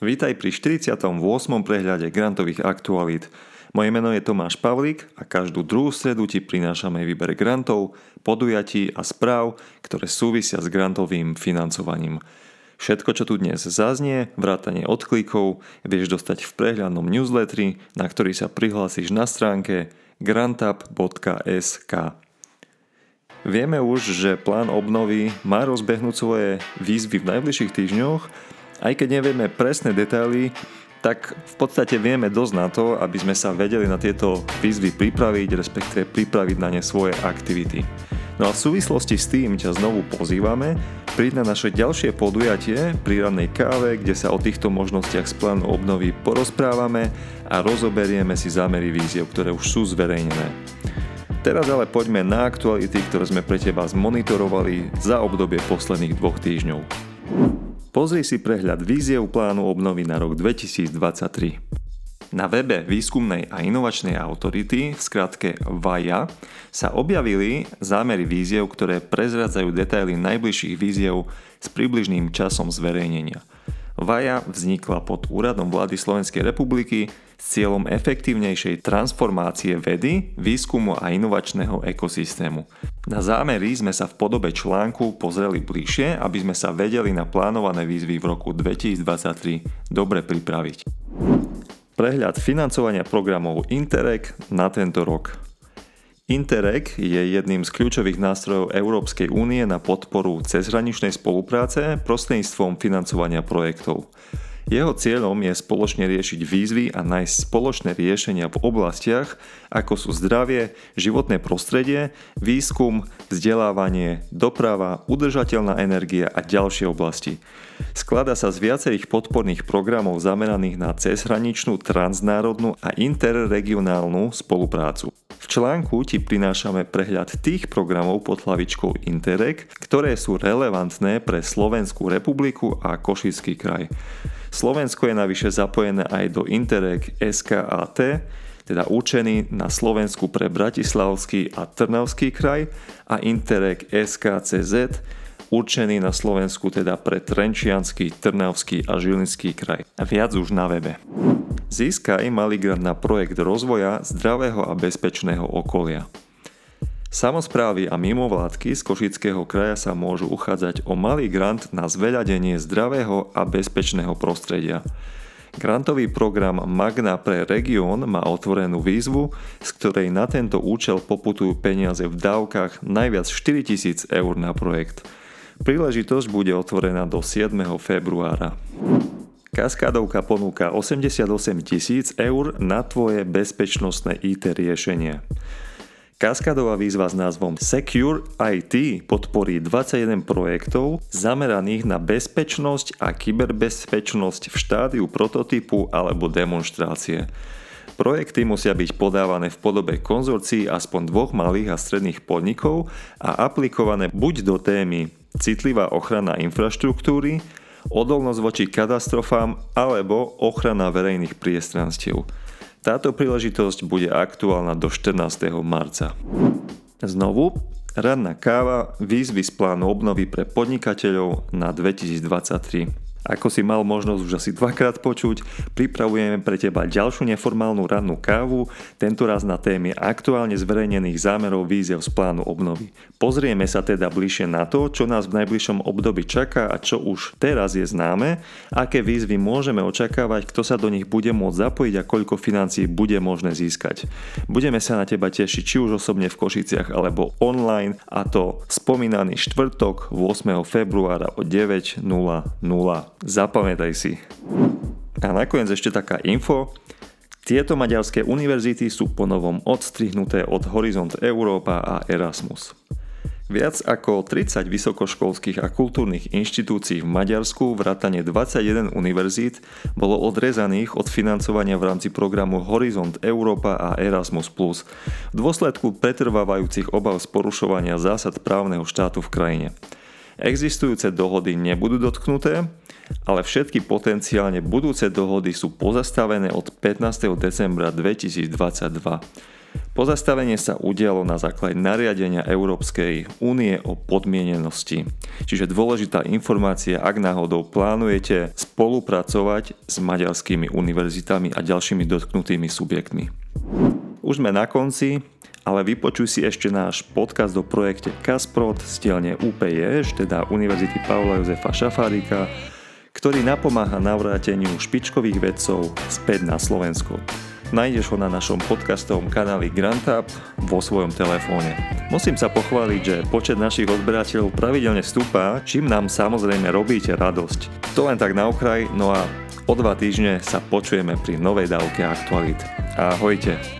Vítaj pri 48. prehľade grantových aktualít. Moje meno je Tomáš Pavlík a každú druhú stredu ti prinášame výber grantov, podujatí a správ, ktoré súvisia s grantovým financovaním. Všetko, čo tu dnes zaznie, vrátanie odklikov, vieš dostať v prehľadnom newsletteri, na ktorý sa prihlásiš na stránke grantup.sk. Vieme už, že plán obnovy má rozbehnúť svoje výzvy v najbližších týždňoch aj keď nevieme presné detaily, tak v podstate vieme dosť na to, aby sme sa vedeli na tieto výzvy pripraviť, respektíve pripraviť na ne svoje aktivity. No a v súvislosti s tým ťa znovu pozývame príď na naše ďalšie podujatie pri rannej káve, kde sa o týchto možnostiach z plánu obnovy porozprávame a rozoberieme si zámery víziev, ktoré už sú zverejnené. Teraz ale poďme na aktuality, ktoré sme pre teba zmonitorovali za obdobie posledných dvoch týždňov. Pozri si prehľad víziev plánu obnovy na rok 2023. Na webe Výskumnej a inovačnej autority, v skratke VAJA, sa objavili zámery víziev, ktoré prezradzajú detaily najbližších víziev s približným časom zverejnenia. VAJA vznikla pod úradom vlády Slovenskej republiky s cieľom efektívnejšej transformácie vedy, výskumu a inovačného ekosystému. Na zámery sme sa v podobe článku pozreli bližšie, aby sme sa vedeli na plánované výzvy v roku 2023 dobre pripraviť. Prehľad financovania programov Interreg na tento rok. Interreg je jedným z kľúčových nástrojov Európskej únie na podporu cezhraničnej spolupráce prostredníctvom financovania projektov. Jeho cieľom je spoločne riešiť výzvy a nájsť spoločné riešenia v oblastiach, ako sú zdravie, životné prostredie, výskum, vzdelávanie, doprava, udržateľná energia a ďalšie oblasti. Sklada sa z viacerých podporných programov zameraných na cezhraničnú, transnárodnú a interregionálnu spoluprácu. Článku ti prinášame prehľad tých programov pod hlavičkou Interreg, ktoré sú relevantné pre Slovenskú republiku a Košický kraj. Slovensko je navyše zapojené aj do Interreg SKAT, teda určený na Slovensku pre Bratislavský a Trnavský kraj a Interreg SKCZ, určený na Slovensku teda pre Trenčianský, Trnavský a Žilinský kraj. Viac už na webe. Získaj malý grant na projekt rozvoja zdravého a bezpečného okolia. Samozprávy a mimovládky z Košického kraja sa môžu uchádzať o malý grant na zveľadenie zdravého a bezpečného prostredia. Grantový program Magna pre región má otvorenú výzvu, z ktorej na tento účel poputujú peniaze v dávkach najviac 4000 eur na projekt. Príležitosť bude otvorená do 7. februára. Kaskádovka ponúka 88 tisíc eur na tvoje bezpečnostné IT riešenie. Kaskadová výzva s názvom Secure IT podporí 21 projektov zameraných na bezpečnosť a kyberbezpečnosť v štádiu prototypu alebo demonstrácie. Projekty musia byť podávané v podobe konzorcií aspoň dvoch malých a stredných podnikov a aplikované buď do témy citlivá ochrana infraštruktúry, odolnosť voči katastrofám alebo ochrana verejných priestranstiev. Táto príležitosť bude aktuálna do 14. marca. Znovu, ranná káva, výzvy z plánu obnovy pre podnikateľov na 2023. Ako si mal možnosť už asi dvakrát počuť, pripravujeme pre teba ďalšiu neformálnu rannú kávu, tento raz na témy aktuálne zverejnených zámerov víziev z plánu obnovy. Pozrieme sa teda bližšie na to, čo nás v najbližšom období čaká a čo už teraz je známe, aké výzvy môžeme očakávať, kto sa do nich bude môcť zapojiť a koľko financií bude možné získať. Budeme sa na teba tešiť či už osobne v Košiciach alebo online a to spomínaný štvrtok 8. februára o 9.00. Zapamätaj si. A nakoniec ešte taká info. Tieto maďarské univerzity sú ponovom odstrihnuté od Horizont Európa a Erasmus. Viac ako 30 vysokoškolských a kultúrnych inštitúcií v Maďarsku, vrátane 21 univerzít, bolo odrezaných od financovania v rámci programu Horizont Európa a Erasmus+, v dôsledku pretrvávajúcich obav z porušovania zásad právneho štátu v krajine. Existujúce dohody nebudú dotknuté, ale všetky potenciálne budúce dohody sú pozastavené od 15. decembra 2022. Pozastavenie sa udialo na základe nariadenia Európskej únie o podmienenosti. Čiže dôležitá informácia, ak náhodou plánujete spolupracovať s maďarskými univerzitami a ďalšími dotknutými subjektmi. Už sme na konci, ale vypočuj si ešte náš podcast o projekte Kasprot z dielne UPJ, teda Univerzity Paula Jozefa Šafárika, ktorý napomáha navráteniu špičkových vedcov späť na Slovensko. Nájdeš ho na našom podcastovom kanáli GrantUp vo svojom telefóne. Musím sa pochváliť, že počet našich odberateľov pravidelne stúpa, čím nám samozrejme robíte radosť. To len tak na okraj, no a o dva týždne sa počujeme pri novej dávke aktualit. Ahojte!